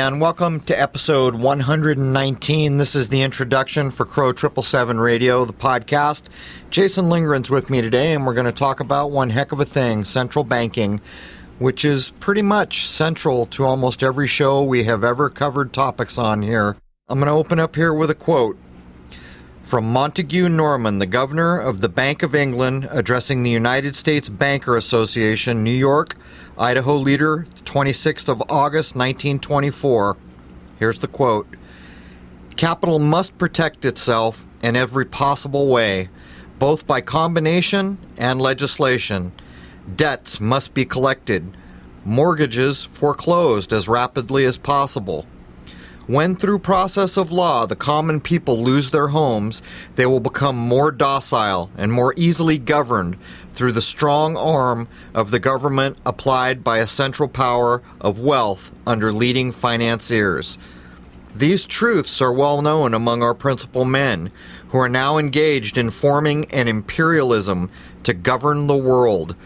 Man. Welcome to episode 119. This is the introduction for Crow 777 Radio, the podcast. Jason Lindgren's with me today, and we're going to talk about one heck of a thing central banking, which is pretty much central to almost every show we have ever covered topics on here. I'm going to open up here with a quote from Montague Norman, the governor of the Bank of England, addressing the United States Banker Association, New York, Idaho Leader, 26th of August, 1924. Here's the quote Capital must protect itself in every possible way, both by combination and legislation. Debts must be collected, mortgages foreclosed as rapidly as possible. When through process of law the common people lose their homes, they will become more docile and more easily governed through the strong arm of the government applied by a central power of wealth under leading financiers. These truths are well known among our principal men, who are now engaged in forming an imperialism to govern the world.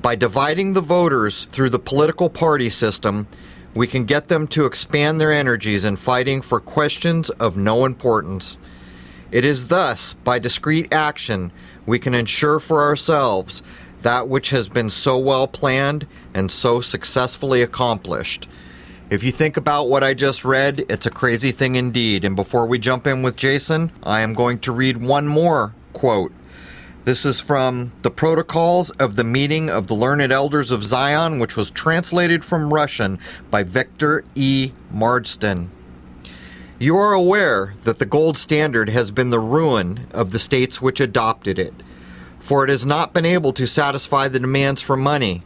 By dividing the voters through the political party system, we can get them to expand their energies in fighting for questions of no importance. It is thus, by discreet action, we can ensure for ourselves that which has been so well planned and so successfully accomplished. If you think about what I just read, it's a crazy thing indeed. And before we jump in with Jason, I am going to read one more quote this is from the Protocols of the Meeting of the Learned Elders of Zion, which was translated from Russian by Victor E. Marsden. You are aware that the gold standard has been the ruin of the states which adopted it, for it has not been able to satisfy the demands for money,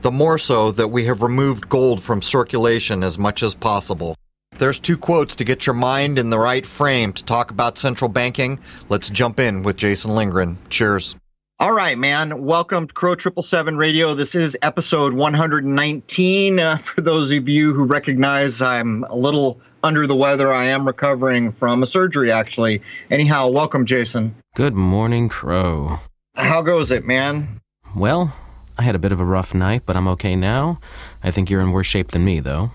the more so that we have removed gold from circulation as much as possible. There's two quotes to get your mind in the right frame to talk about central banking. Let's jump in with Jason Lindgren. Cheers. All right, man. Welcome to Crow 777 Radio. This is episode 119. Uh, for those of you who recognize I'm a little under the weather, I am recovering from a surgery, actually. Anyhow, welcome, Jason. Good morning, Crow. How goes it, man? Well, I had a bit of a rough night, but I'm okay now. I think you're in worse shape than me, though.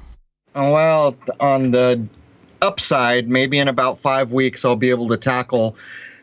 Well, on the upside, maybe in about five weeks, I'll be able to tackle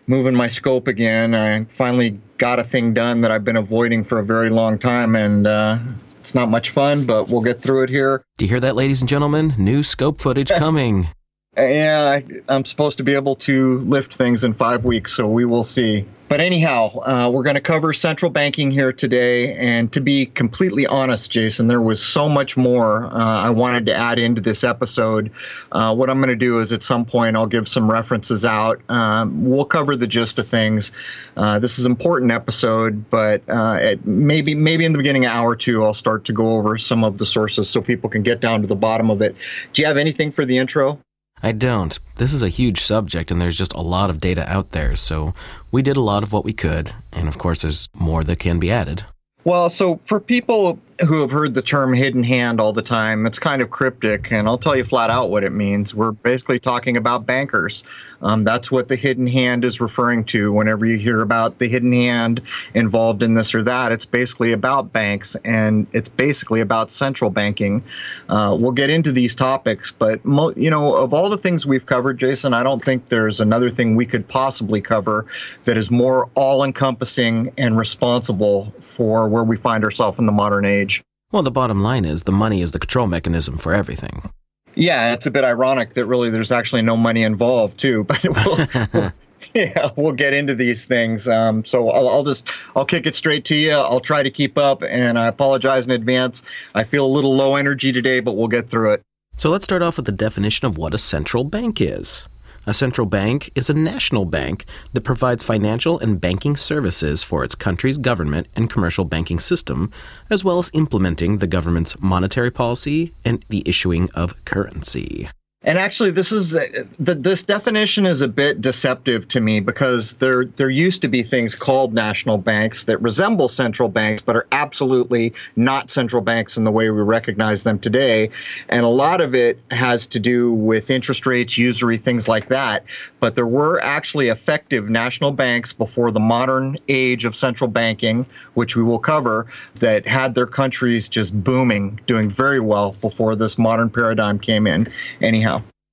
moving my scope again. I finally got a thing done that I've been avoiding for a very long time, and uh, it's not much fun, but we'll get through it here. Do you hear that, ladies and gentlemen? New scope footage coming. Yeah, I, am supposed to be able to lift things in five weeks, so we will see. But anyhow, uh, we're going to cover central banking here today. And to be completely honest, Jason, there was so much more uh, I wanted to add into this episode. Uh, what I'm going to do is at some point I'll give some references out. Um, we'll cover the gist of things. Uh, this is an important episode, but uh, maybe maybe in the beginning of hour or two I'll start to go over some of the sources so people can get down to the bottom of it. Do you have anything for the intro? I don't. This is a huge subject, and there's just a lot of data out there, so we did a lot of what we could, and of course, there's more that can be added. Well, so for people who have heard the term hidden hand all the time, it's kind of cryptic, and I'll tell you flat out what it means. We're basically talking about bankers. Um, that's what the hidden hand is referring to whenever you hear about the hidden hand involved in this or that. It's basically about banks, and it's basically about central banking. Uh, we'll get into these topics, but mo- you know, of all the things we've covered, Jason, I don't think there's another thing we could possibly cover that is more all-encompassing and responsible for where we find ourselves in the modern age. Well, the bottom line is the money is the control mechanism for everything. Yeah, it's a bit ironic that really there's actually no money involved too. But we'll, we'll, yeah, we'll get into these things. Um, so I'll, I'll, just I'll kick it straight to you. I'll try to keep up, and I apologize in advance. I feel a little low energy today, but we'll get through it. So let's start off with the definition of what a central bank is. A central bank is a national bank that provides financial and banking services for its country's government and commercial banking system, as well as implementing the government's monetary policy and the issuing of currency. And actually, this is uh, the, this definition is a bit deceptive to me because there there used to be things called national banks that resemble central banks, but are absolutely not central banks in the way we recognize them today. And a lot of it has to do with interest rates, usury, things like that. But there were actually effective national banks before the modern age of central banking, which we will cover, that had their countries just booming, doing very well before this modern paradigm came in. Anyhow.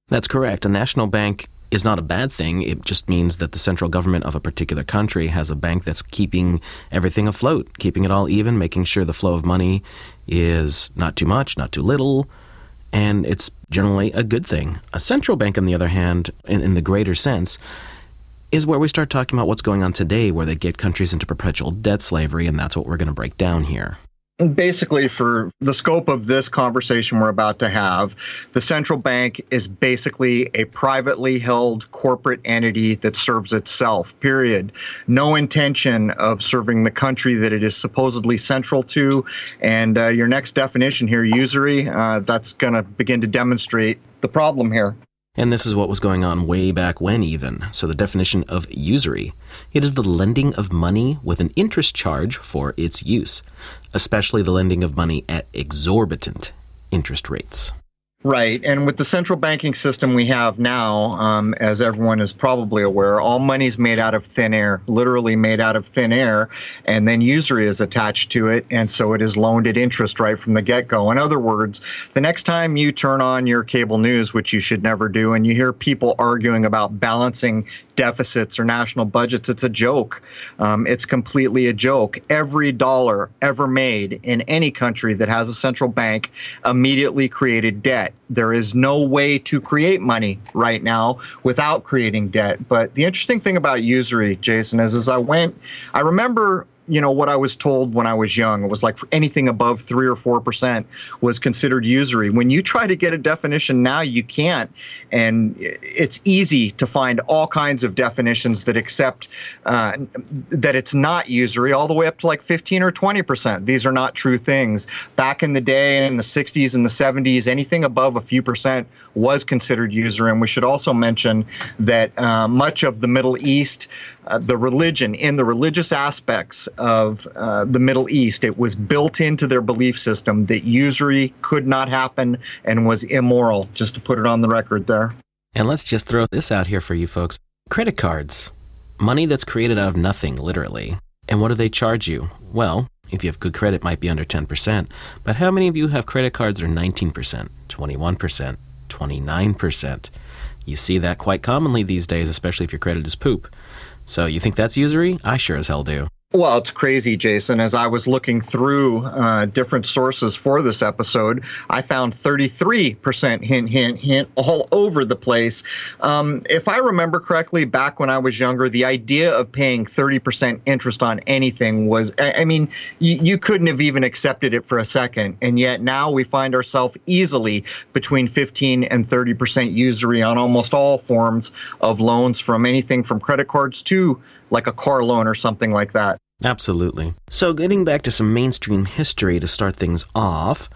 That's correct. A national bank is not a bad thing. It just means that the central government of a particular country has a bank that's keeping everything afloat, keeping it all even, making sure the flow of money is not too much, not too little, and it's generally a good thing. A central bank, on the other hand, in, in the greater sense, is where we start talking about what's going on today, where they get countries into perpetual debt slavery, and that's what we're going to break down here basically for the scope of this conversation we're about to have the central bank is basically a privately held corporate entity that serves itself period. No intention of serving the country that it is supposedly central to. And uh, your next definition here usury uh, that's going to begin to demonstrate the problem here and this is what was going on way back when, even. So, the definition of usury it is the lending of money with an interest charge for its use, especially the lending of money at exorbitant interest rates. Right. And with the central banking system we have now, um, as everyone is probably aware, all money is made out of thin air, literally made out of thin air, and then usury is attached to it. And so it is loaned at interest right from the get go. In other words, the next time you turn on your cable news, which you should never do, and you hear people arguing about balancing deficits or national budgets. It's a joke. Um, it's completely a joke. Every dollar ever made in any country that has a central bank immediately created debt. There is no way to create money right now without creating debt. But the interesting thing about usury, Jason, is as I went, I remember you know what I was told when I was young. It was like anything above three or four percent was considered usury. When you try to get a definition now, you can't, and it's easy to find all kinds of definitions that accept uh, that it's not usury, all the way up to like 15 or 20 percent. These are not true things. Back in the day, in the 60s and the 70s, anything above a few percent was considered usury. And we should also mention that uh, much of the Middle East uh, the religion, in the religious aspects of uh, the Middle East, it was built into their belief system that usury could not happen and was immoral, just to put it on the record there. And let's just throw this out here for you folks credit cards. Money that's created out of nothing, literally. And what do they charge you? Well, if you have good credit, might be under 10%. But how many of you have credit cards that are 19%, 21%, 29%? You see that quite commonly these days, especially if your credit is poop. So you think that's usury? I sure as hell do. Well, it's crazy, Jason. As I was looking through uh, different sources for this episode, I found 33% hint, hint, hint all over the place. Um, if I remember correctly, back when I was younger, the idea of paying 30% interest on anything was, I, mean, you, you couldn't have even accepted it for a second. And yet now we find ourselves easily between 15 and 30% usury on almost all forms of loans, from anything from credit cards to like a car loan or something like that. Absolutely. So, getting back to some mainstream history to start things off,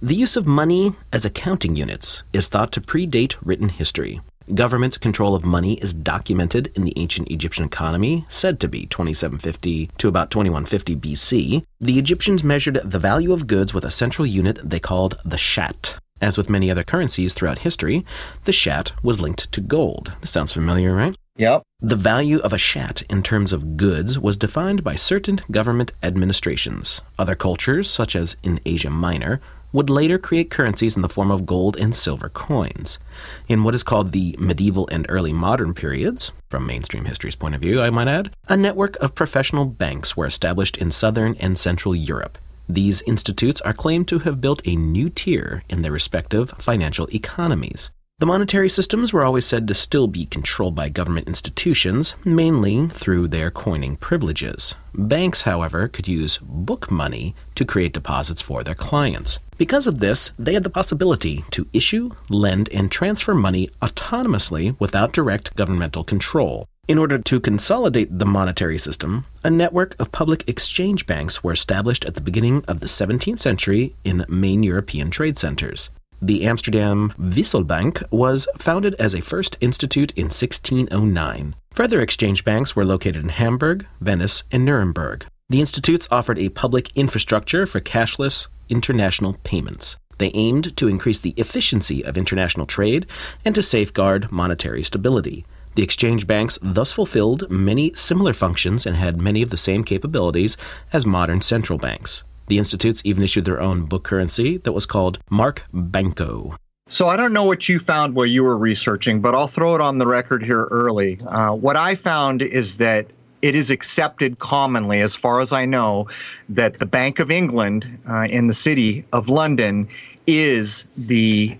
the use of money as accounting units is thought to predate written history. Government control of money is documented in the ancient Egyptian economy, said to be 2750 to about 2150 BC. The Egyptians measured the value of goods with a central unit they called the shat. As with many other currencies throughout history, the shat was linked to gold. This sounds familiar, right? Yep. The value of a shat in terms of goods was defined by certain government administrations. Other cultures, such as in Asia Minor, would later create currencies in the form of gold and silver coins. In what is called the medieval and early modern periods, from mainstream history's point of view, I might add, a network of professional banks were established in southern and central Europe. These institutes are claimed to have built a new tier in their respective financial economies. The monetary systems were always said to still be controlled by government institutions, mainly through their coining privileges. Banks, however, could use book money to create deposits for their clients. Because of this, they had the possibility to issue, lend, and transfer money autonomously without direct governmental control. In order to consolidate the monetary system, a network of public exchange banks were established at the beginning of the 17th century in main European trade centers. The Amsterdam Wisselbank was founded as a first institute in 1609. Further exchange banks were located in Hamburg, Venice, and Nuremberg. The institutes offered a public infrastructure for cashless international payments. They aimed to increase the efficiency of international trade and to safeguard monetary stability. The exchange banks thus fulfilled many similar functions and had many of the same capabilities as modern central banks. The institutes even issued their own book currency that was called Mark Banco. So I don't know what you found while you were researching, but I'll throw it on the record here early. Uh, what I found is that it is accepted commonly, as far as I know, that the Bank of England uh, in the city of London is the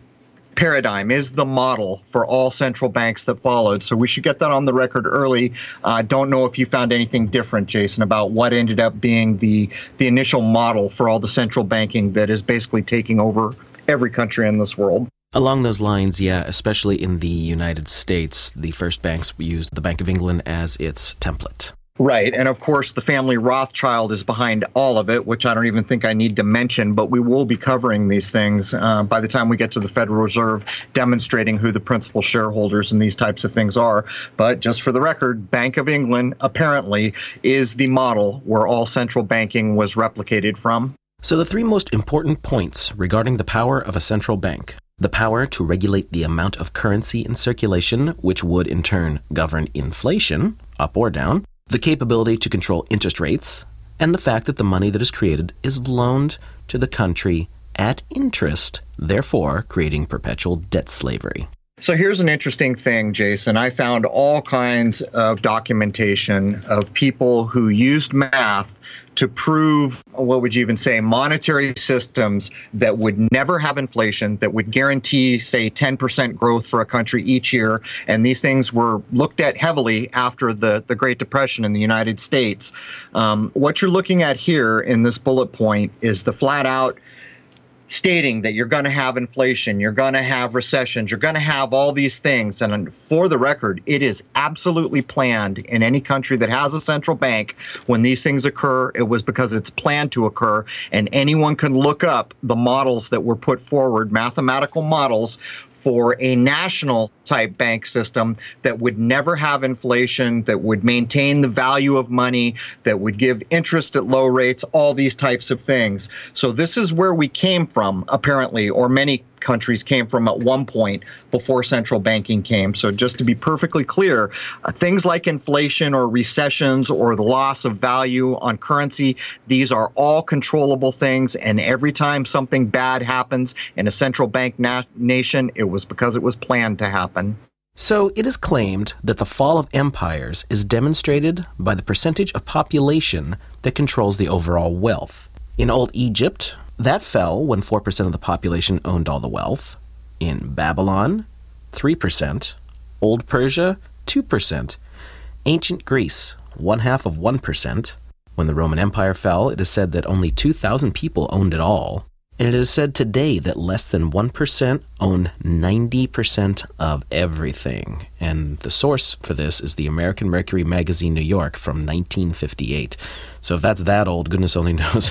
paradigm is the model for all central banks that followed. So we should get that on the record early. I uh, don't know if you found anything different, Jason, about what ended up being the the initial model for all the central banking that is basically taking over every country in this world. Along those lines, yeah, especially in the United States, the first banks used the Bank of England as its template. Right. And of course, the family Rothschild is behind all of it, which I don't even think I need to mention, but we will be covering these things uh, by the time we get to the Federal Reserve, demonstrating who the principal shareholders and these types of things are. But just for the record, Bank of England apparently is the model where all central banking was replicated from. So, the three most important points regarding the power of a central bank the power to regulate the amount of currency in circulation, which would in turn govern inflation, up or down, the capability to control interest rates, and the fact that the money that is created is loaned to the country at interest, therefore creating perpetual debt slavery. So here's an interesting thing, Jason. I found all kinds of documentation of people who used math to prove what would you even say monetary systems that would never have inflation that would guarantee say 10% growth for a country each year. And these things were looked at heavily after the, the great depression in the united states. Um, what you're looking at here in this bullet point is the flat out stating that you're going to have inflation, you're going to have recessions, you're going to have all these things. And for the record, it is absolutely planned in any country that has a central bank. When these things occur, it was because it's planned to occur. And anyone can look up the models that were put forward, mathematical models for a national type bank system that would never have inflation, that would maintain the value of money, that would give interest at low rates, all these types of things. So, this is where we came from, apparently, or many countries came from at one point before central banking came. So, just to be perfectly clear, uh, things like inflation or recessions or the loss of value on currency, these are all controllable things. And every time something bad happens in a central bank na- nation, it was because it was planned to happen. So, it is claimed that the fall of empires is demonstrated by the percentage of population that controls the overall wealth. In Old Egypt, that fell when 4% of the population owned all the wealth. In Babylon, 3%. Old Persia, 2%. Ancient Greece, one half of 1%. When the Roman Empire fell, it is said that only 2,000 people owned it all. And it is said today that less than 1% own 90% of everything. And the source for this is the American Mercury Magazine New York from 1958. So if that's that old, goodness only knows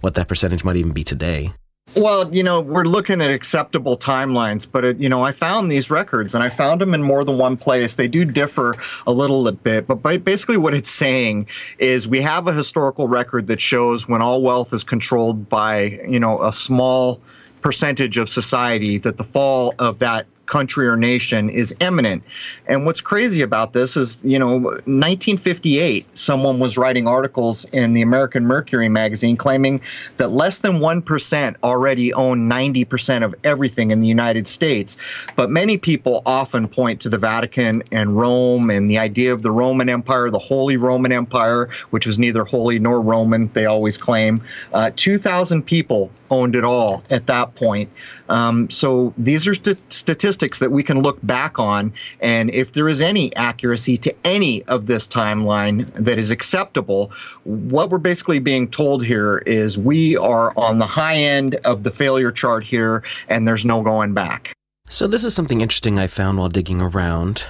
what that percentage might even be today. Well, you know, we're looking at acceptable timelines, but it, you know, I found these records and I found them in more than one place. They do differ a little bit, but basically what it's saying is we have a historical record that shows when all wealth is controlled by, you know, a small percentage of society that the fall of that country or nation is imminent. And what's crazy about this is, you know, 1958, someone was writing articles in the American Mercury magazine claiming that less than 1% already own 90% of everything in the United States. But many people often point to the Vatican and Rome and the idea of the Roman Empire, the Holy Roman Empire, which was neither holy nor Roman, they always claim. Uh, 2,000 people owned it all at that point. Um, so these are st- statistics that we can look back on. And if there is any accuracy to any of this timeline that is acceptable, what we're basically being told here is we are on the high end of the failure chart here, and there's no going back. So, this is something interesting I found while digging around.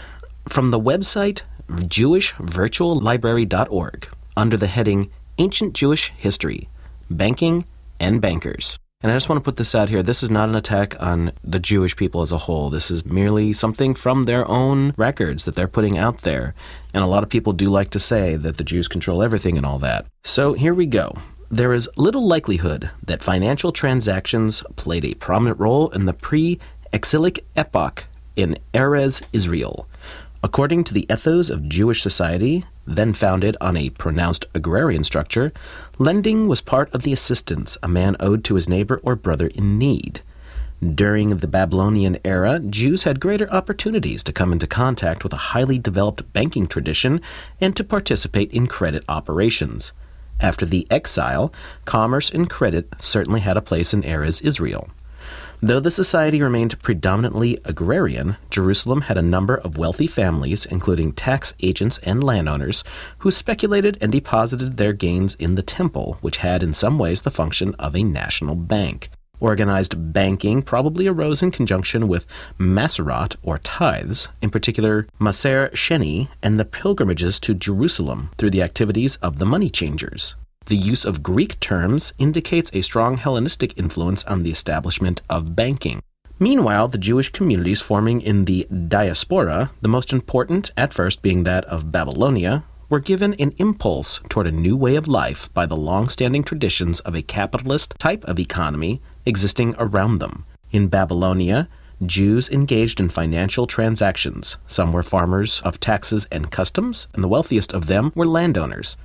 From the website jewishvirtuallibrary.org, under the heading Ancient Jewish History, Banking, and Bankers. And I just want to put this out here. This is not an attack on the Jewish people as a whole. This is merely something from their own records that they're putting out there. And a lot of people do like to say that the Jews control everything and all that. So here we go. There is little likelihood that financial transactions played a prominent role in the pre exilic epoch in Erez, Israel. According to the Ethos of Jewish Society, then founded on a pronounced agrarian structure, lending was part of the assistance a man owed to his neighbor or brother in need. During the Babylonian era, Jews had greater opportunities to come into contact with a highly developed banking tradition and to participate in credit operations. After the exile, commerce and credit certainly had a place in Erez Israel. Though the society remained predominantly agrarian, Jerusalem had a number of wealthy families, including tax agents and landowners, who speculated and deposited their gains in the temple, which had in some ways the function of a national bank. Organized banking probably arose in conjunction with Maserot or tithes, in particular Maser Sheni, and the pilgrimages to Jerusalem through the activities of the money changers. The use of Greek terms indicates a strong Hellenistic influence on the establishment of banking. Meanwhile, the Jewish communities forming in the diaspora, the most important at first being that of Babylonia, were given an impulse toward a new way of life by the long standing traditions of a capitalist type of economy existing around them. In Babylonia, Jews engaged in financial transactions. Some were farmers of taxes and customs, and the wealthiest of them were landowners.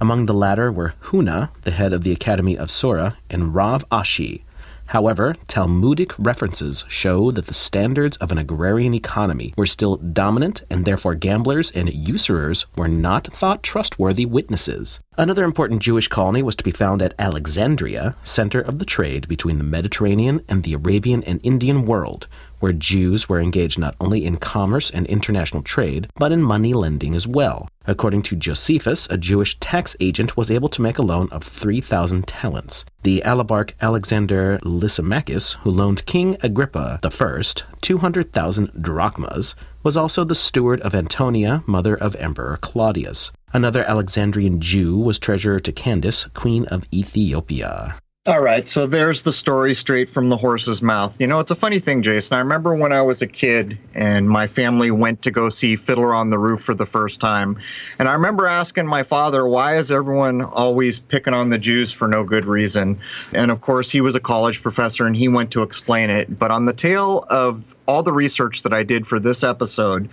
Among the latter were Huna, the head of the Academy of Sura, and Rav Ashi, However, Talmudic references show that the standards of an agrarian economy were still dominant, and therefore gamblers and usurers were not thought trustworthy witnesses. Another important Jewish colony was to be found at Alexandria, center of the trade between the Mediterranean and the Arabian and Indian world, where Jews were engaged not only in commerce and international trade, but in money lending as well. According to Josephus, a Jewish tax agent was able to make a loan of 3,000 talents. The alabarch Alexander Lysimachus, who loaned King Agrippa I 200,000 drachmas, was also the steward of Antonia, mother of Emperor Claudius. Another Alexandrian Jew was treasurer to Candace, queen of Ethiopia. All right, so there's the story straight from the horse's mouth. You know, it's a funny thing, Jason. I remember when I was a kid and my family went to go see Fiddler on the Roof for the first time. And I remember asking my father, why is everyone always picking on the Jews for no good reason? And of course, he was a college professor and he went to explain it. But on the tail of all the research that I did for this episode,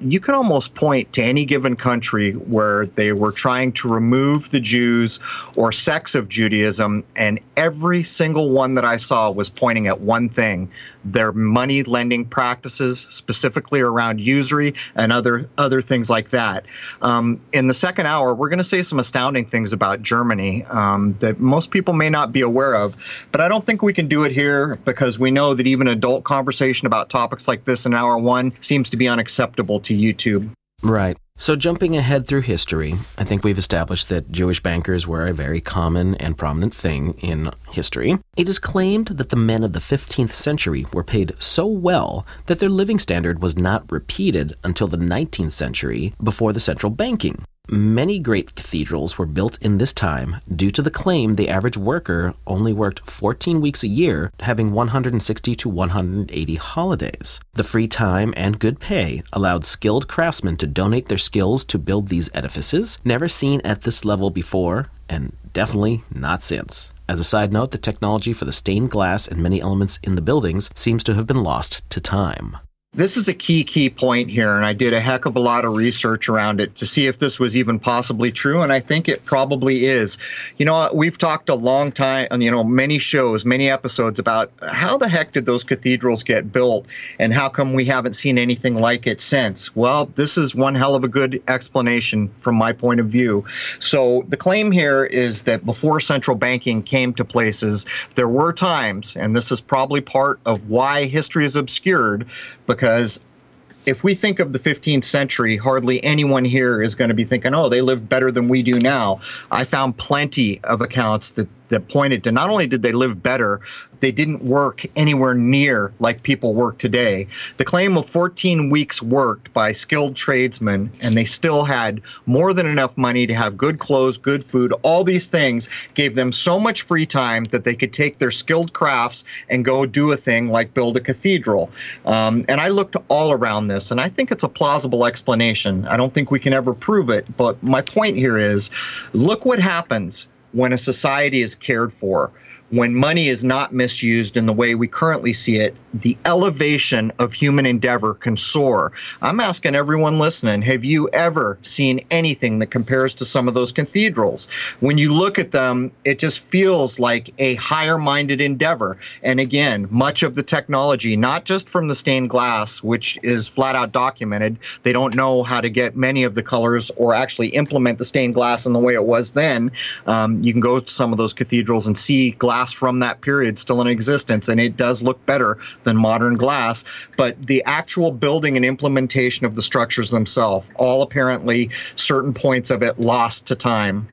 you can almost point to any given country where they were trying to remove the Jews or sects of Judaism, and every single one that I saw was pointing at one thing their money lending practices, specifically around usury and other other things like that. Um, in the second hour, we're going to say some astounding things about Germany um, that most people may not be aware of, but I don't think we can do it here because we know that even adult conversation about topics like this in hour one seems to be unacceptable to YouTube. Right. So, jumping ahead through history, I think we've established that Jewish bankers were a very common and prominent thing in history. It is claimed that the men of the 15th century were paid so well that their living standard was not repeated until the 19th century before the central banking. Many great cathedrals were built in this time due to the claim the average worker only worked 14 weeks a year, having 160 to 180 holidays. The free time and good pay allowed skilled craftsmen to donate their skills to build these edifices, never seen at this level before, and definitely not since. As a side note, the technology for the stained glass and many elements in the buildings seems to have been lost to time. This is a key, key point here, and I did a heck of a lot of research around it to see if this was even possibly true, and I think it probably is. You know, we've talked a long time, you know, many shows, many episodes about how the heck did those cathedrals get built, and how come we haven't seen anything like it since? Well, this is one hell of a good explanation from my point of view. So the claim here is that before central banking came to places, there were times, and this is probably part of why history is obscured, because if we think of the 15th century, hardly anyone here is going to be thinking, oh, they lived better than we do now. I found plenty of accounts that that pointed to not only did they live better, they didn't work anywhere near like people work today. The claim of 14 weeks worked by skilled tradesmen, and they still had more than enough money to have good clothes, good food, all these things gave them so much free time that they could take their skilled crafts and go do a thing like build a cathedral. Um, and I looked all around this, and I think it's a plausible explanation. I don't think we can ever prove it, but my point here is look what happens when a society is cared for when money is not misused in the way we currently see it, the elevation of human endeavor can soar. I'm asking everyone listening have you ever seen anything that compares to some of those cathedrals? When you look at them, it just feels like a higher minded endeavor. And again, much of the technology, not just from the stained glass, which is flat out documented, they don't know how to get many of the colors or actually implement the stained glass in the way it was then. Um, you can go to some of those cathedrals and see glass glass from that period still in existence, and it does look better than modern glass. But the actual building and implementation of the structures themselves, all apparently certain points of it lost to time.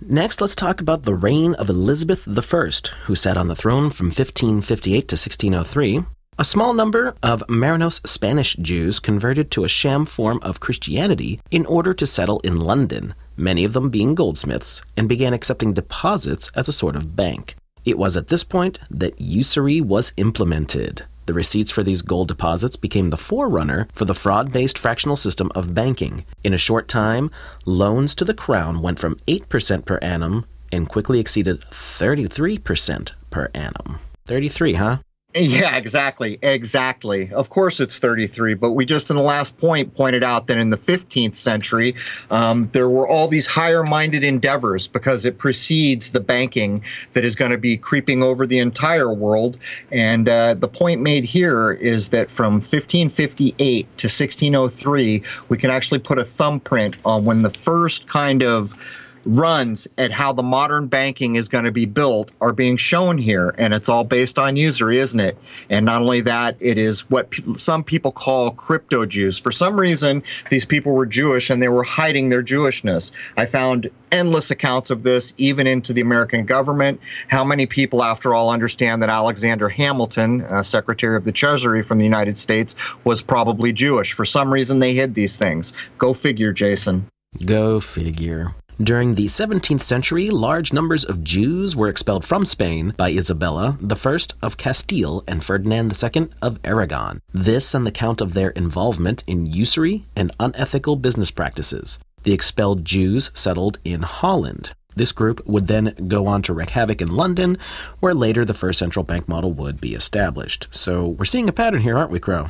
Next, let's talk about the reign of Elizabeth I, who sat on the throne from 1558 to 1603. A small number of Marranos Spanish Jews converted to a sham form of Christianity in order to settle in London, many of them being goldsmiths, and began accepting deposits as a sort of bank. It was at this point that usury was implemented. The receipts for these gold deposits became the forerunner for the fraud based fractional system of banking. In a short time, loans to the crown went from 8% per annum and quickly exceeded 33% per annum. 33, huh? Yeah, exactly. Exactly. Of course, it's 33, but we just in the last point pointed out that in the 15th century, um, there were all these higher minded endeavors because it precedes the banking that is going to be creeping over the entire world. And uh, the point made here is that from 1558 to 1603, we can actually put a thumbprint on when the first kind of runs at how the modern banking is going to be built are being shown here. And it's all based on usury, isn't it? And not only that, it is what pe- some people call crypto Jews. For some reason, these people were Jewish and they were hiding their Jewishness. I found endless accounts of this, even into the American government. How many people, after all, understand that Alexander Hamilton, uh, Secretary of the Treasury from the United States, was probably Jewish? For some reason, they hid these things. Go figure, Jason. Go figure. During the 17th century, large numbers of Jews were expelled from Spain by Isabella I of Castile and Ferdinand II of Aragon. This on account of their involvement in usury and unethical business practices. The expelled Jews settled in Holland. This group would then go on to wreak havoc in London, where later the first central bank model would be established. So we're seeing a pattern here, aren't we, Crow?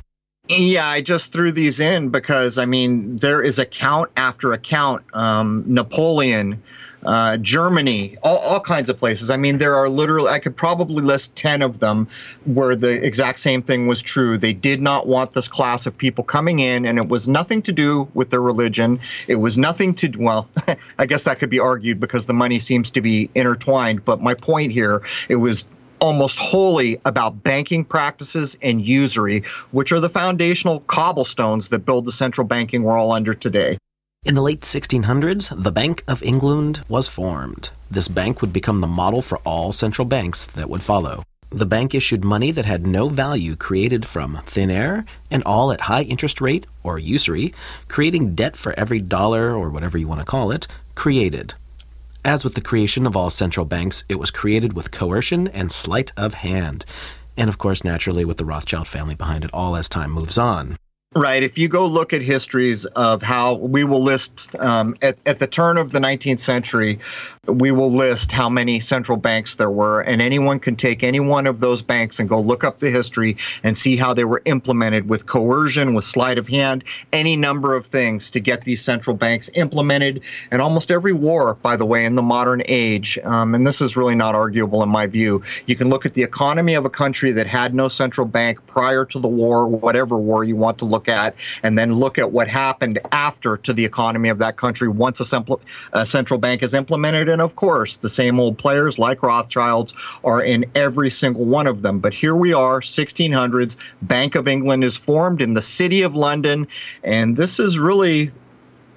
Yeah, I just threw these in because I mean there is account after account. Um, Napoleon, uh, Germany, all, all kinds of places. I mean, there are literally I could probably list ten of them where the exact same thing was true. They did not want this class of people coming in, and it was nothing to do with their religion. It was nothing to well, I guess that could be argued because the money seems to be intertwined. But my point here, it was almost wholly about banking practices and usury, which are the foundational cobblestones that build the central banking we're all under today. In the late 1600s, the Bank of England was formed. This bank would become the model for all central banks that would follow. The bank issued money that had no value created from thin air and all at high interest rate or usury, creating debt for every dollar or whatever you want to call it created. As with the creation of all central banks, it was created with coercion and sleight of hand. And of course, naturally, with the Rothschild family behind it all as time moves on. Right. If you go look at histories of how we will list um, at, at the turn of the 19th century, we will list how many central banks there were, and anyone can take any one of those banks and go look up the history and see how they were implemented with coercion, with sleight of hand, any number of things to get these central banks implemented. And almost every war, by the way, in the modern age, um, and this is really not arguable in my view, you can look at the economy of a country that had no central bank prior to the war, whatever war you want to look look at, and then look at what happened after to the economy of that country once a, a central bank is implemented. And of course, the same old players like Rothschilds are in every single one of them. But here we are, 1600s, Bank of England is formed in the city of London, and this is really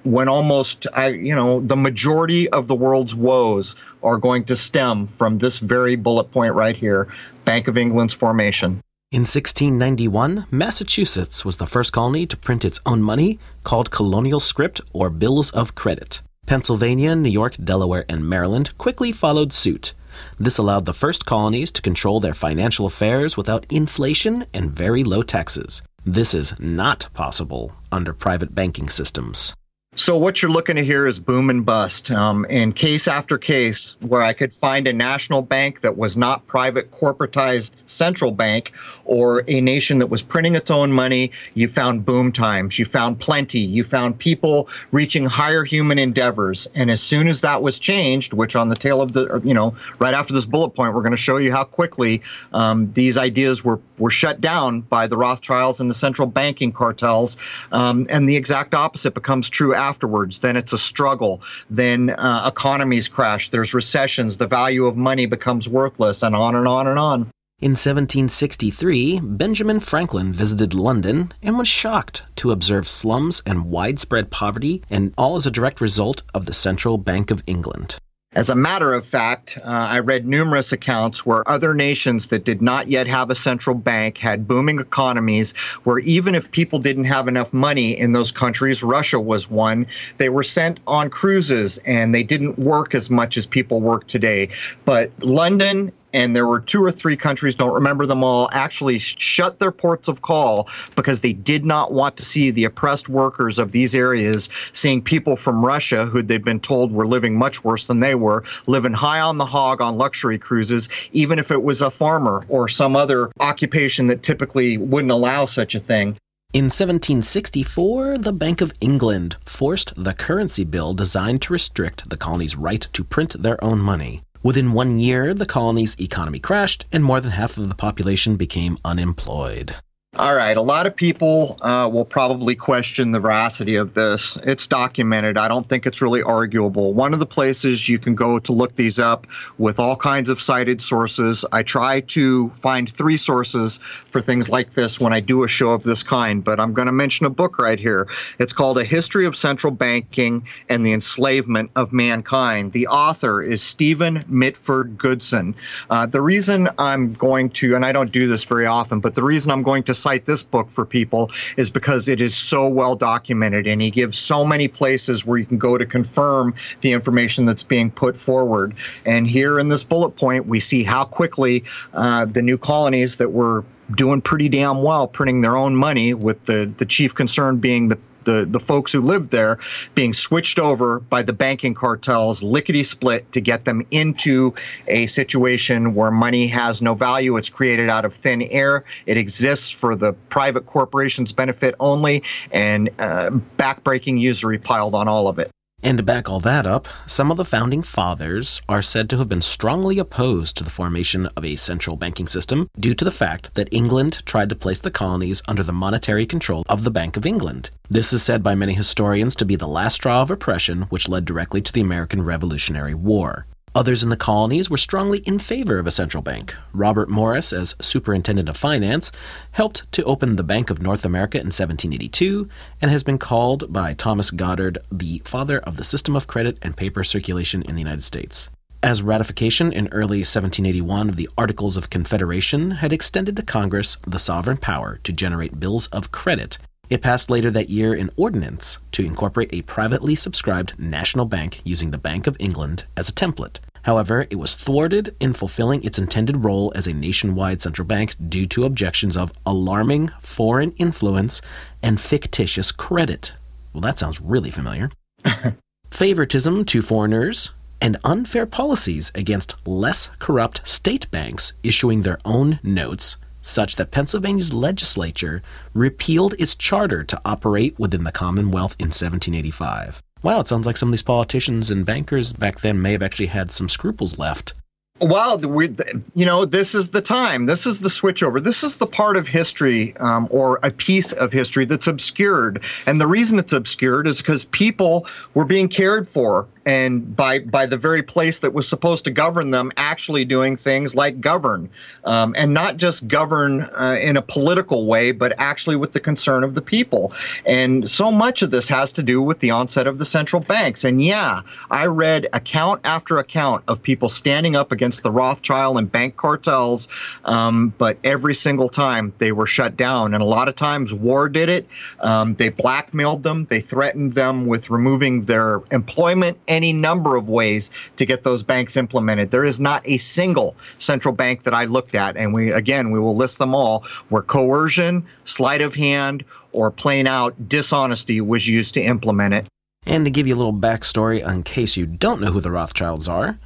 when almost, I, you know, the majority of the world's woes are going to stem from this very bullet point right here Bank of England's formation. In 1691, Massachusetts was the first colony to print its own money called colonial script or bills of credit. Pennsylvania, New York, Delaware, and Maryland quickly followed suit. This allowed the first colonies to control their financial affairs without inflation and very low taxes. This is not possible under private banking systems. So what you're looking at here is boom and bust. Um, in case after case, where I could find a national bank that was not private corporatized central bank or a nation that was printing its own money, you found boom times. You found plenty. You found people reaching higher human endeavors. And as soon as that was changed, which on the tail of the, you know, right after this bullet point, we're going to show you how quickly um, these ideas were were shut down by the Rothschilds and the central banking cartels. Um, and the exact opposite becomes true afterwards. Then it's a struggle. Then uh, economies crash. There's recessions. The value of money becomes worthless, and on and on and on. In 1763, Benjamin Franklin visited London and was shocked to observe slums and widespread poverty, and all as a direct result of the Central Bank of England. As a matter of fact, uh, I read numerous accounts where other nations that did not yet have a central bank had booming economies, where even if people didn't have enough money in those countries, Russia was one, they were sent on cruises and they didn't work as much as people work today. But London and there were two or three countries, don't remember them all, actually shut their ports of call because they did not want to see the oppressed workers of these areas seeing people from Russia, who they'd been told were living much worse than they were, living high on the hog on luxury cruises, even if it was a farmer or some other occupation that typically wouldn't allow such a thing. In 1764, the Bank of England forced the currency bill designed to restrict the colony's right to print their own money. Within one year, the colony's economy crashed and more than half of the population became unemployed. All right, a lot of people uh, will probably question the veracity of this. It's documented. I don't think it's really arguable. One of the places you can go to look these up with all kinds of cited sources. I try to find three sources for things like this when I do a show of this kind, but I'm going to mention a book right here. It's called A History of Central Banking and the Enslavement of Mankind. The author is Stephen Mitford Goodson. Uh, the reason I'm going to, and I don't do this very often, but the reason I'm going to cite this book for people is because it is so well documented and he gives so many places where you can go to confirm the information that's being put forward. And here in this bullet point, we see how quickly uh, the new colonies that were doing pretty damn well printing their own money with the, the chief concern being the the, the folks who lived there being switched over by the banking cartels lickety split to get them into a situation where money has no value. It's created out of thin air. It exists for the private corporation's benefit only, and uh, backbreaking usury piled on all of it. And to back all that up, some of the founding fathers are said to have been strongly opposed to the formation of a central banking system due to the fact that England tried to place the colonies under the monetary control of the Bank of England. This is said by many historians to be the last straw of oppression which led directly to the American Revolutionary War. Others in the colonies were strongly in favor of a central bank. Robert Morris, as Superintendent of Finance, helped to open the Bank of North America in 1782 and has been called by Thomas Goddard the father of the system of credit and paper circulation in the United States. As ratification in early 1781 of the Articles of Confederation had extended to Congress the sovereign power to generate bills of credit, it passed later that year an ordinance to incorporate a privately subscribed national bank using the Bank of England as a template. However, it was thwarted in fulfilling its intended role as a nationwide central bank due to objections of alarming foreign influence and fictitious credit. Well, that sounds really familiar. Favoritism to foreigners and unfair policies against less corrupt state banks issuing their own notes, such that Pennsylvania's legislature repealed its charter to operate within the Commonwealth in 1785. Wow, it sounds like some of these politicians and bankers back then may have actually had some scruples left. Well, we, you know, this is the time. This is the switchover. This is the part of history um, or a piece of history that's obscured. And the reason it's obscured is because people were being cared for and by by the very place that was supposed to govern them actually doing things like govern um, and not just govern uh, in a political way but actually with the concern of the people. And so much of this has to do with the onset of the central banks. And yeah i read account after account of people standing up against the rothschild and bank cartels um, but every single time they were shut down. And a lot of times war did it. Um, they blackmailed them. They threatened them with removing their employment any number of ways to get those banks implemented. There is not a single central bank that I looked at, and we again we will list them all, where coercion, sleight of hand, or plain out dishonesty was used to implement it. And to give you a little backstory in case you don't know who the Rothschilds are,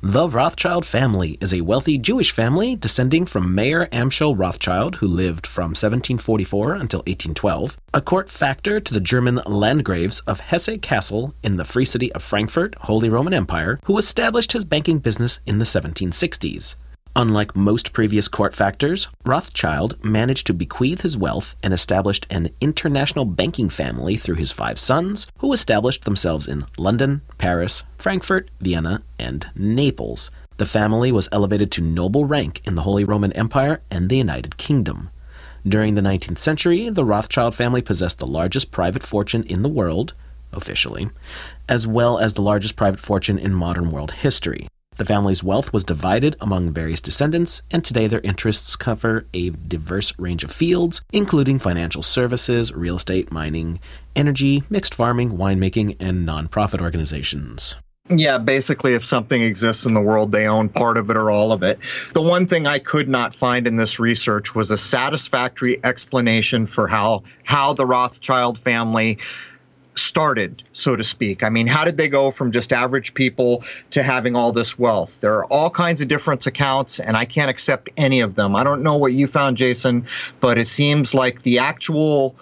the Rothschild family is a wealthy Jewish family descending from Mayer Amschel Rothschild, who lived from 1744 until 1812, a court factor to the German Landgraves of Hesse Cassel in the Free City of Frankfurt, Holy Roman Empire, who established his banking business in the 1760s. Unlike most previous court factors, Rothschild managed to bequeath his wealth and established an international banking family through his five sons, who established themselves in London, Paris, Frankfurt, Vienna, and Naples. The family was elevated to noble rank in the Holy Roman Empire and the United Kingdom. During the 19th century, the Rothschild family possessed the largest private fortune in the world, officially, as well as the largest private fortune in modern world history. The family's wealth was divided among various descendants, and today their interests cover a diverse range of fields, including financial services, real estate, mining, energy, mixed farming, winemaking, and nonprofit organizations. Yeah, basically, if something exists in the world, they own part of it or all of it. The one thing I could not find in this research was a satisfactory explanation for how how the Rothschild family started, so to speak? I mean, how did they go from just average people to having all this wealth? There are all kinds of different accounts, and I can't accept any of them. I don't know what you found, Jason, but it seems like the actual.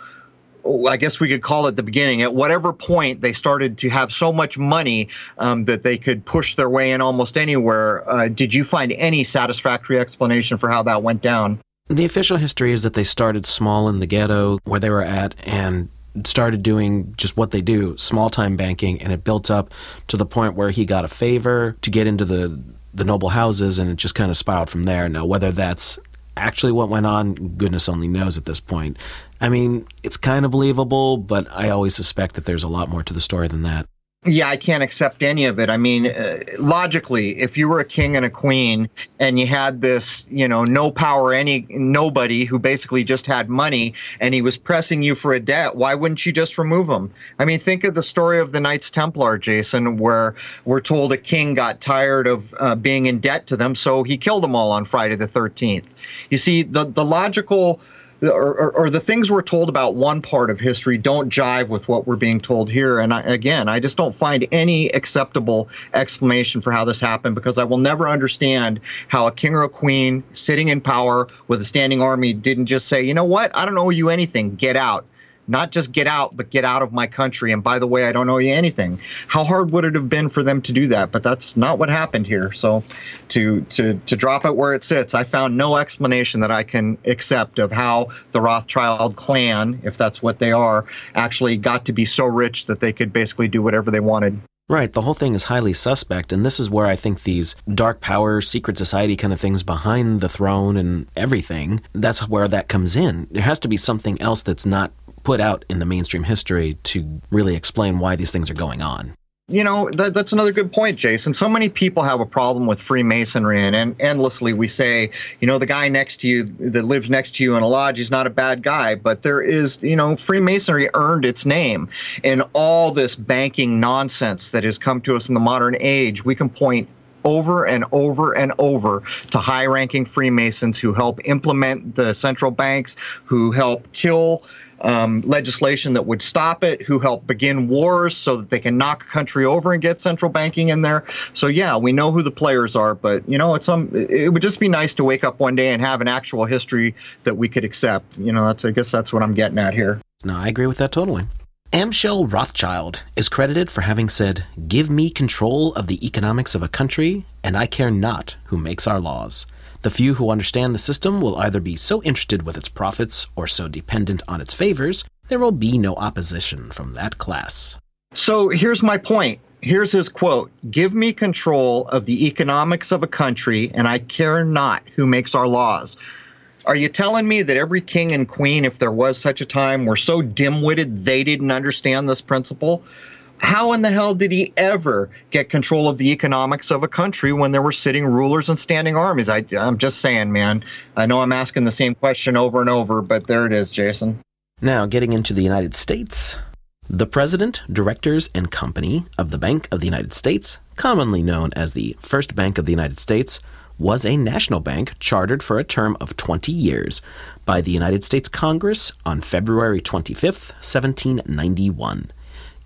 I guess we could call it the beginning. At whatever point they started to have so much money um, that they could push their way in almost anywhere, uh, did you find any satisfactory explanation for how that went down? The official history is that they started small in the ghetto where they were at and started doing just what they do, small time banking, and it built up to the point where he got a favor to get into the the noble houses, and it just kind of spiraled from there. Now, whether that's actually what went on, goodness only knows at this point. I mean, it's kind of believable, but I always suspect that there's a lot more to the story than that yeah, I can't accept any of it. I mean, uh, logically, if you were a king and a queen and you had this, you know, no power, any nobody who basically just had money and he was pressing you for a debt, why wouldn't you just remove him? I mean, think of the story of the Knights Templar, Jason, where we're told a king got tired of uh, being in debt to them, so he killed them all on Friday the 13th. You see, the the logical or, or, the things we're told about one part of history don't jive with what we're being told here. And I, again, I just don't find any acceptable explanation for how this happened because I will never understand how a king or a queen sitting in power with a standing army didn't just say, you know what, I don't owe you anything, get out not just get out, but get out of my country. And by the way, I don't owe you anything. How hard would it have been for them to do that? But that's not what happened here. So to to to drop it where it sits, I found no explanation that I can accept of how the Rothschild clan, if that's what they are, actually got to be so rich that they could basically do whatever they wanted. Right, the whole thing is highly suspect, and this is where I think these dark power, secret society kind of things behind the throne and everything, that's where that comes in. There has to be something else that's not put out in the mainstream history to really explain why these things are going on. You know, that, that's another good point, Jason. So many people have a problem with Freemasonry, and, and endlessly we say, you know, the guy next to you that lives next to you in a lodge is not a bad guy, but there is, you know, Freemasonry earned its name. And all this banking nonsense that has come to us in the modern age, we can point over and over and over to high ranking Freemasons who help implement the central banks, who help kill um, legislation that would stop it, who helped begin wars so that they can knock a country over and get central banking in there. So yeah, we know who the players are, but you know, it's um, it would just be nice to wake up one day and have an actual history that we could accept. You know, that's I guess that's what I'm getting at here. No, I agree with that totally. Amschel Rothschild is credited for having said, Give me control of the economics of a country, and I care not who makes our laws. The few who understand the system will either be so interested with its profits or so dependent on its favors, there will be no opposition from that class. So here's my point. Here's his quote Give me control of the economics of a country, and I care not who makes our laws. Are you telling me that every king and queen, if there was such a time, were so dim witted they didn't understand this principle? How in the hell did he ever get control of the economics of a country when there were sitting rulers and standing armies? I, I'm just saying, man. I know I'm asking the same question over and over, but there it is, Jason. Now, getting into the United States, the President, Directors, and Company of the Bank of the United States, commonly known as the First Bank of the United States, was a national bank chartered for a term of 20 years by the United States Congress on February 25, 1791.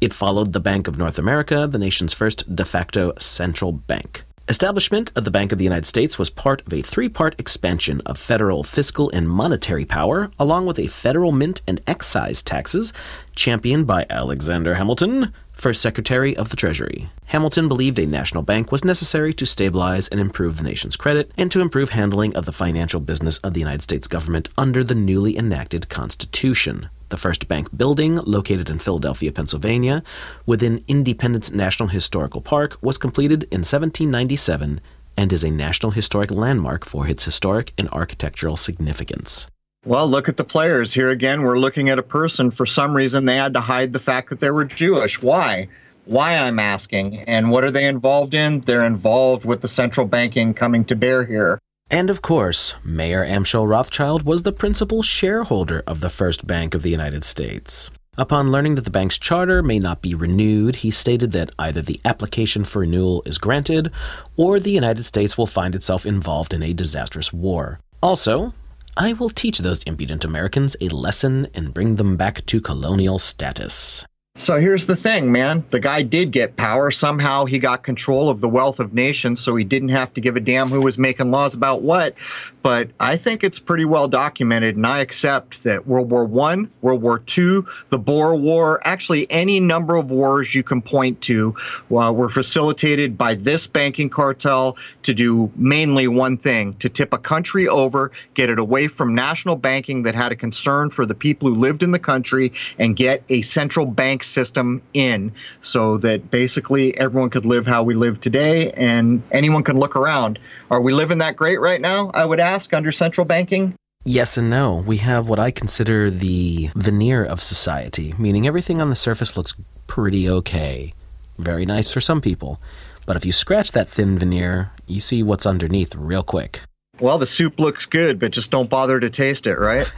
It followed the Bank of North America, the nation's first de facto central bank. Establishment of the Bank of the United States was part of a three part expansion of federal fiscal and monetary power, along with a federal mint and excise taxes, championed by Alexander Hamilton, first Secretary of the Treasury. Hamilton believed a national bank was necessary to stabilize and improve the nation's credit and to improve handling of the financial business of the United States government under the newly enacted Constitution. The first bank building, located in Philadelphia, Pennsylvania, within Independence National Historical Park, was completed in 1797 and is a National Historic Landmark for its historic and architectural significance. Well, look at the players. Here again, we're looking at a person. For some reason, they had to hide the fact that they were Jewish. Why? Why, I'm asking. And what are they involved in? They're involved with the central banking coming to bear here. And of course, Mayer Amschel Rothschild was the principal shareholder of the First Bank of the United States. Upon learning that the bank's charter may not be renewed, he stated that either the application for renewal is granted or the United States will find itself involved in a disastrous war. Also, I will teach those impudent Americans a lesson and bring them back to colonial status. So here's the thing, man. The guy did get power. Somehow he got control of the wealth of nations, so he didn't have to give a damn who was making laws about what. But I think it's pretty well documented, and I accept that World War One, World War Two, the Boer War, actually any number of wars you can point to, uh, were facilitated by this banking cartel to do mainly one thing: to tip a country over, get it away from national banking that had a concern for the people who lived in the country, and get a central bank system in so that basically everyone could live how we live today and anyone can look around. Are we living that great right now? I would ask under central banking. Yes and no. We have what I consider the veneer of society, meaning everything on the surface looks pretty okay. Very nice for some people. But if you scratch that thin veneer, you see what's underneath real quick. Well, the soup looks good, but just don't bother to taste it, right?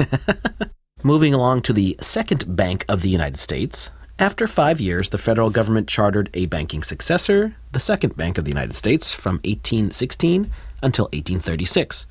Moving along to the second bank of the United States, after five years, the federal government chartered a banking successor, the Second Bank of the United States, from 1816 until 1836.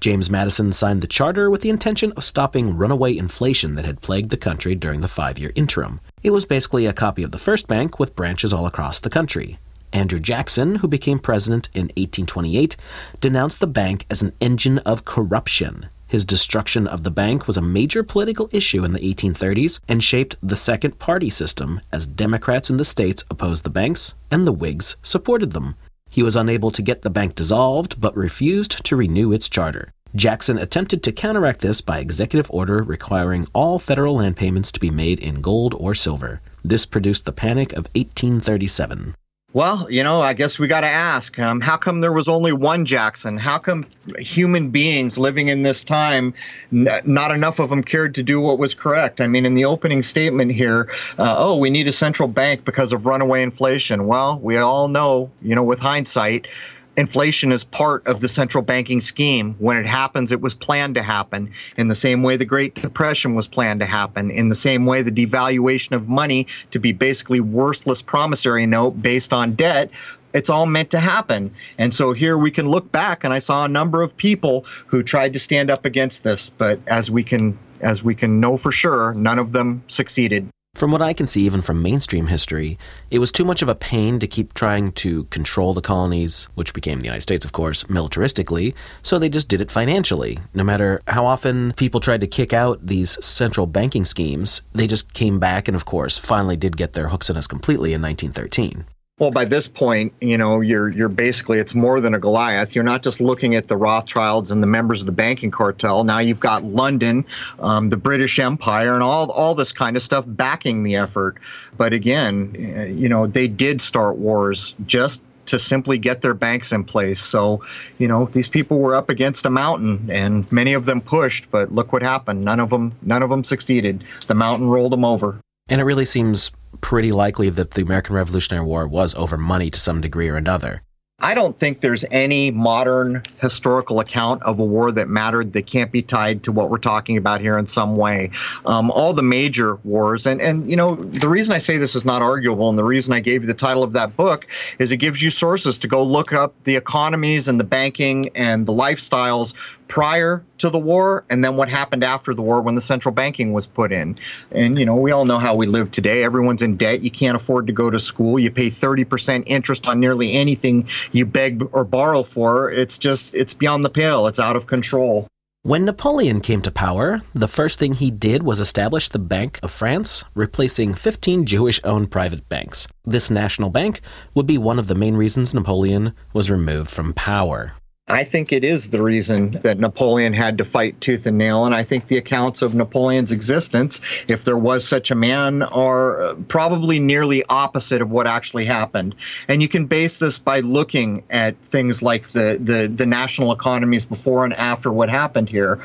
James Madison signed the charter with the intention of stopping runaway inflation that had plagued the country during the five year interim. It was basically a copy of the first bank with branches all across the country. Andrew Jackson, who became president in 1828, denounced the bank as an engine of corruption his destruction of the bank was a major political issue in the 1830s and shaped the second party system as Democrats in the states opposed the banks and the Whigs supported them. He was unable to get the bank dissolved but refused to renew its charter. Jackson attempted to counteract this by executive order requiring all federal land payments to be made in gold or silver. This produced the Panic of 1837. Well, you know, I guess we got to ask um, how come there was only one Jackson? How come human beings living in this time, n- not enough of them cared to do what was correct? I mean, in the opening statement here, uh, oh, we need a central bank because of runaway inflation. Well, we all know, you know, with hindsight, inflation is part of the central banking scheme. When it happens, it was planned to happen. In the same way the Great Depression was planned to happen. In the same way the devaluation of money to be basically worthless promissory note based on debt it's all meant to happen. And so here we can look back and I saw a number of people who tried to stand up against this, but as we can as we can know for sure, none of them succeeded. From what I can see, even from mainstream history, it was too much of a pain to keep trying to control the colonies, which became the United States, of course, militaristically, so they just did it financially. No matter how often people tried to kick out these central banking schemes, they just came back and, of course, finally did get their hooks in us completely in 1913. Well, by this point, you know, you're you're basically it's more than a Goliath. You're not just looking at the Rothschilds and the members of the banking cartel. Now you've got London, um, the British Empire, and all all this kind of stuff backing the effort. But again, eh, you know, they did start wars just to simply get their banks in place. So, you know, these people were up against a mountain, and many of them pushed. But look what happened. None of them none of them succeeded. The mountain rolled them over. And it really seems pretty likely that the American Revolutionary War was over money to some degree or another. I don't think there's any modern historical account of a war that mattered that can't be tied to what we're talking about here in some way. Um, all the major wars, and and you know the reason I say this is not arguable, and the reason I gave you the title of that book is it gives you sources to go look up the economies and the banking and the lifestyles prior to the war and then what happened after the war when the central banking was put in. And, you know, we all know how we live today. Everyone's in debt. You can't afford to go to school. You pay 30% interest on nearly anything you beg or borrow for. It's just, it's beyond the pale. It's out of control. When Napoleon came to power, the first thing he did was establish the Bank of France, replacing 15 Jewish owned private banks. This national bank would be one of the main reasons Napoleon was removed from power. I think it is the reason that Napoleon had to fight tooth and nail. And I think the accounts of Napoleon's existence, if there was such a man, are uh, probably nearly opposite of what actually happened. And you can base this by looking at things like the, the, the national economies before and after what happened here.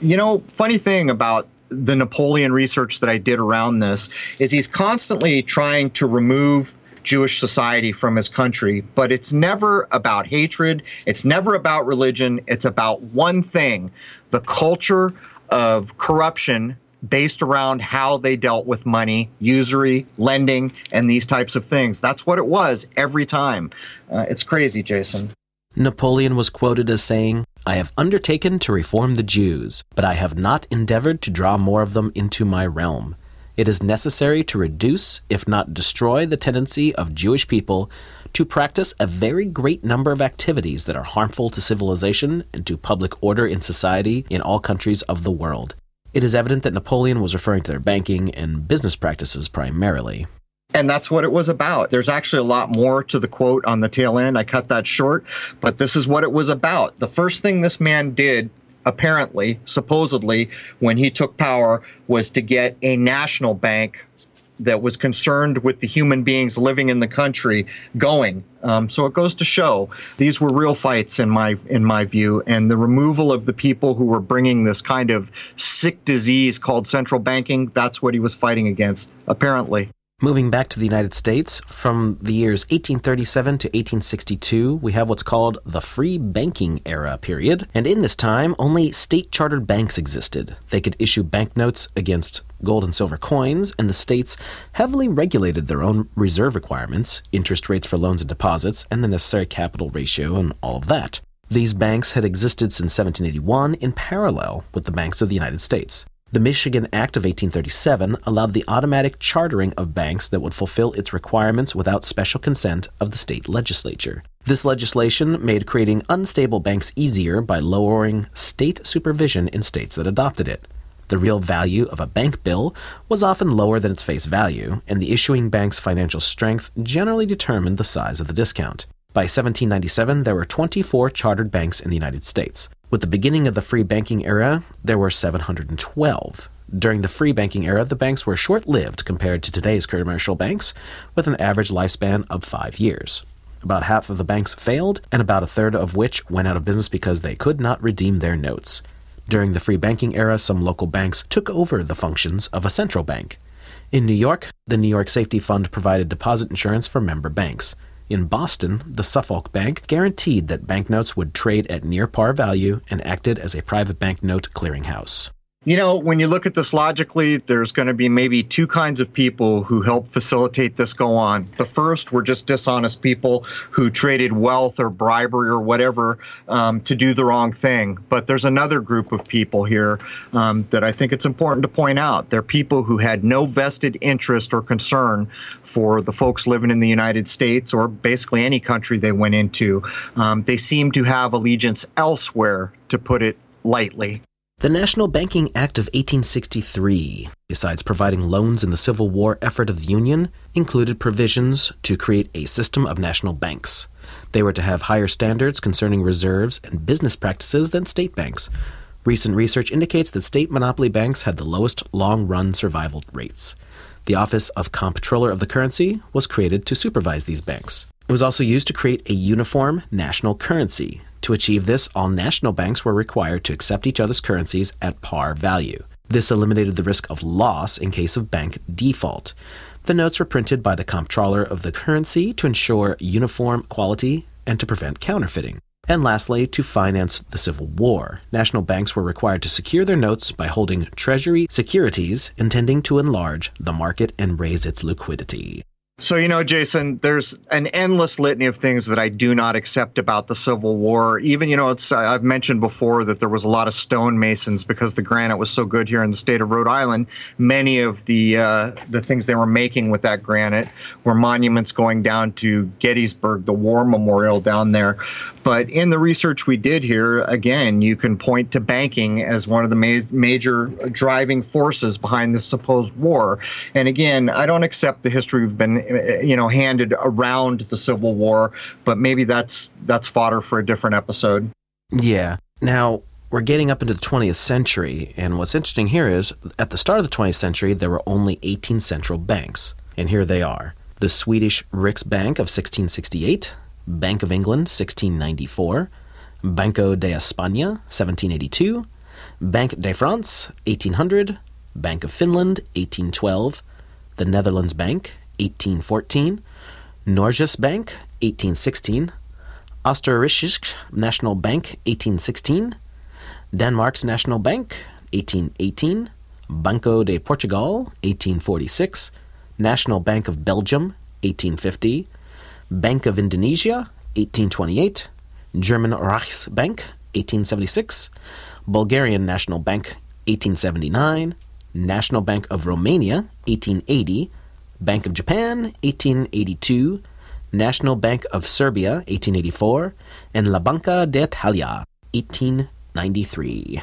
You know, funny thing about the Napoleon research that I did around this is he's constantly trying to remove Jewish society from his country, but it's never about hatred. It's never about religion. It's about one thing the culture of corruption based around how they dealt with money, usury, lending, and these types of things. That's what it was every time. Uh, it's crazy, Jason. Napoleon was quoted as saying, I have undertaken to reform the Jews, but I have not endeavored to draw more of them into my realm it is necessary to reduce, if not destroy, the tendency of Jewish people to practice a very great number of activities that are harmful to civilization and to public order in society in all countries of the world. It is evident that Napoleon was referring to their banking and business practices primarily. And that's what it was about. There's actually a lot more to the quote on the tail end. I cut that short, but this is what it was about. The first thing this man did apparently, supposedly, when he took power, was to get a national bank that was concerned with the human beings living in the country going. Um, so it goes to show these were real fights in my in my view, and the removal of the people who were bringing this kind of sick disease called central banking. That's what he was fighting against, apparently. Moving back to the United States, from the years 1837 to 1862, we have what's called the free banking era period. And in this time, only state chartered banks existed. They could issue banknotes against gold and silver coins, and the states heavily regulated their own reserve requirements, interest rates for loans and deposits, and the necessary capital ratio, and all of that. These banks had existed since 1781 in parallel with the banks of the United States. The Michigan Act of 1837 allowed the automatic chartering of banks that would fulfill its requirements without special consent of the state legislature. This legislation made creating unstable banks easier by lowering state supervision in states that adopted it. The real value of a bank bill was often lower than its face value, and the issuing bank's financial strength generally determined the size of the discount. By 1797, there were 24 chartered banks in the United States. With the beginning of the free banking era, there were 712. During the free banking era, the banks were short lived compared to today's commercial banks, with an average lifespan of five years. About half of the banks failed, and about a third of which went out of business because they could not redeem their notes. During the free banking era, some local banks took over the functions of a central bank. In New York, the New York Safety Fund provided deposit insurance for member banks. In Boston, the Suffolk Bank guaranteed that banknotes would trade at near par value and acted as a private banknote clearinghouse. You know, when you look at this logically, there's going to be maybe two kinds of people who help facilitate this go on. The first were just dishonest people who traded wealth or bribery or whatever um, to do the wrong thing. But there's another group of people here um, that I think it's important to point out. They're people who had no vested interest or concern for the folks living in the United States or basically any country they went into. Um, they seem to have allegiance elsewhere, to put it lightly. The National Banking Act of 1863, besides providing loans in the Civil War effort of the Union, included provisions to create a system of national banks. They were to have higher standards concerning reserves and business practices than state banks. Recent research indicates that state monopoly banks had the lowest long run survival rates. The Office of Comptroller of the Currency was created to supervise these banks. It was also used to create a uniform national currency, to achieve this, all national banks were required to accept each other's currencies at par value. This eliminated the risk of loss in case of bank default. The notes were printed by the comptroller of the currency to ensure uniform quality and to prevent counterfeiting. And lastly, to finance the Civil War, national banks were required to secure their notes by holding treasury securities intending to enlarge the market and raise its liquidity. So, you know, Jason, there's an endless litany of things that I do not accept about the Civil War. Even, you know, it's I've mentioned before that there was a lot of stonemasons because the granite was so good here in the state of Rhode Island. Many of the uh, the things they were making with that granite were monuments going down to Gettysburg, the war memorial down there. But in the research we did here, again, you can point to banking as one of the ma- major driving forces behind the supposed war. And again, I don't accept the history we've been, Eh, you know, handed around the Civil War, but maybe that's that's fodder for a different episode. Yeah. Now, we're getting up into the 20th century, and what's interesting here is at the start of the 20th century, there were only 18 central banks, and here they are. The Swedish Riksbank of 1668, Bank of England 1694, Banco de España 1782, Bank de France 1800, Bank of Finland 1812, the Netherlands Bank 1814, Norges Bank 1816, Österreichische National Bank 1816, Denmark's National Bank 1818, Banco de Portugal 1846, National Bank of Belgium 1850, Bank of Indonesia, 1828, German Reichsbank, 1876, Bulgarian National Bank, 1879, National Bank of Romania, 1880, Bank of Japan, 1882, National Bank of Serbia, 1884, and La Banca d'Italia, 1893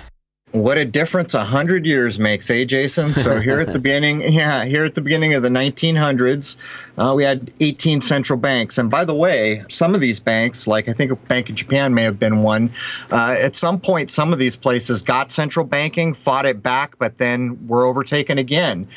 what a difference a hundred years makes, eh, Jason? So here at the beginning, yeah, here at the beginning of the 1900s, uh, we had 18 central banks. And by the way, some of these banks, like I think Bank of Japan may have been one, uh, at some point, some of these places got central banking, fought it back, but then were overtaken again.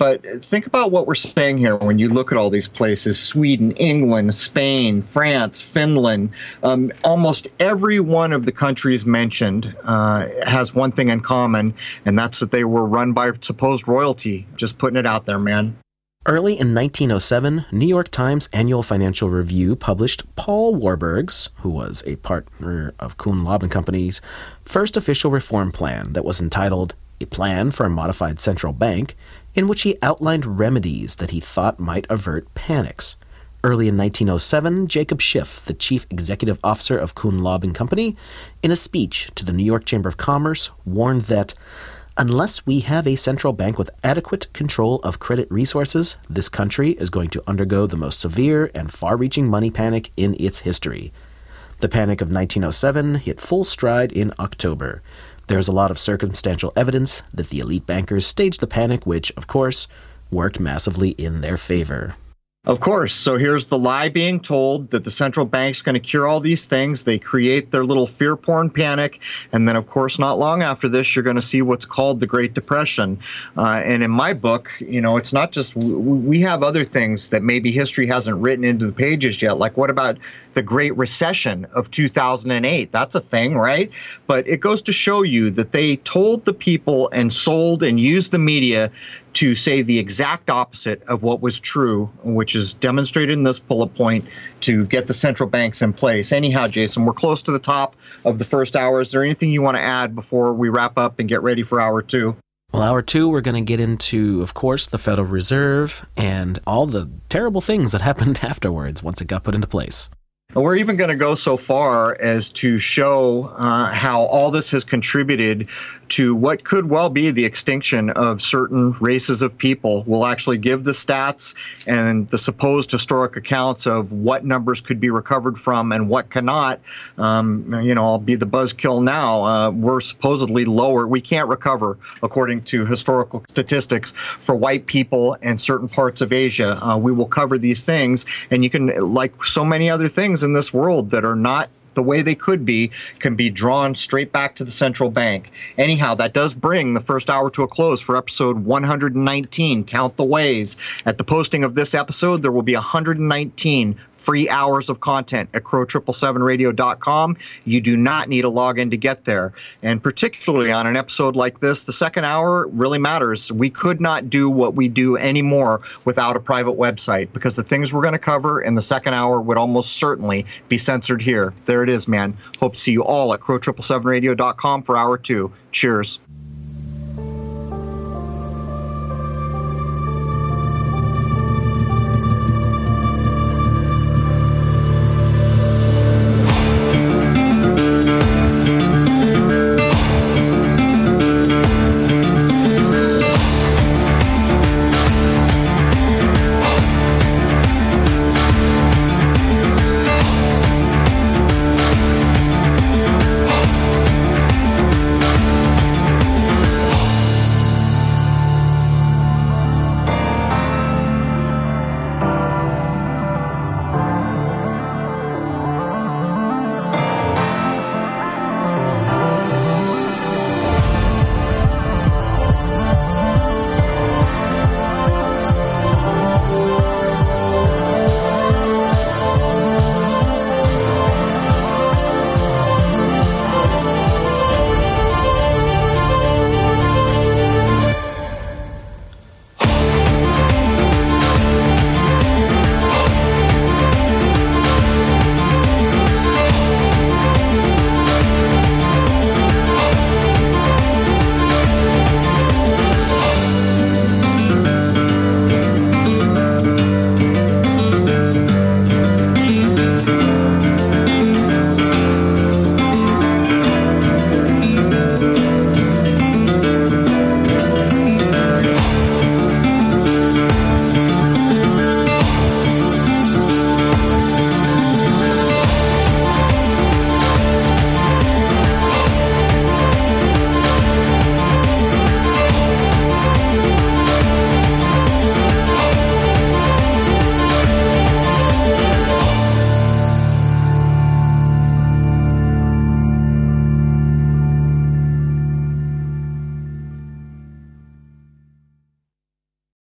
But think about what we're saying here when you look at all these places Sweden, England, Spain, France, Finland. Um, almost every one of the countries mentioned uh, has one thing in common, and that's that they were run by supposed royalty. Just putting it out there, man. Early in 1907, New York Times Annual Financial Review published Paul Warburg's, who was a partner of Kuhn and Company's, first official reform plan that was entitled A Plan for a Modified Central Bank, in which he outlined remedies that he thought might avert panics. Early in 1907, Jacob Schiff, the chief executive officer of Kuhn Loeb and Company, in a speech to the New York Chamber of Commerce, warned that unless we have a central bank with adequate control of credit resources, this country is going to undergo the most severe and far-reaching money panic in its history. The panic of 1907 hit full stride in October. There's a lot of circumstantial evidence that the elite bankers staged the panic, which, of course, worked massively in their favor. Of course. So here's the lie being told that the central bank's going to cure all these things. They create their little fear porn panic. And then, of course, not long after this, you're going to see what's called the Great Depression. Uh, and in my book, you know, it's not just, we have other things that maybe history hasn't written into the pages yet. Like, what about the Great Recession of 2008? That's a thing, right? But it goes to show you that they told the people and sold and used the media to say the exact opposite of what was true, which is demonstrated in this bullet point to get the central banks in place. Anyhow, Jason, we're close to the top of the first hour. Is there anything you want to add before we wrap up and get ready for hour two? Well, hour two, we're going to get into, of course, the Federal Reserve and all the terrible things that happened afterwards once it got put into place. We're even going to go so far as to show uh, how all this has contributed to what could well be the extinction of certain races of people. We'll actually give the stats and the supposed historic accounts of what numbers could be recovered from and what cannot. Um, you know, I'll be the buzzkill now. Uh, we're supposedly lower. We can't recover, according to historical statistics, for white people and certain parts of Asia. Uh, we will cover these things, and you can, like so many other things in this world that are not the way they could be can be drawn straight back to the central bank. Anyhow, that does bring the first hour to a close for episode 119. Count the ways. At the posting of this episode, there will be 119 free hours of content at crow777radio.com. You do not need a login to get there. And particularly on an episode like this, the second hour really matters. We could not do what we do anymore without a private website because the things we're going to cover in the second hour would almost certainly be censored here. There it is, man. Hope to see you all at crow777radio.com for hour two. Cheers.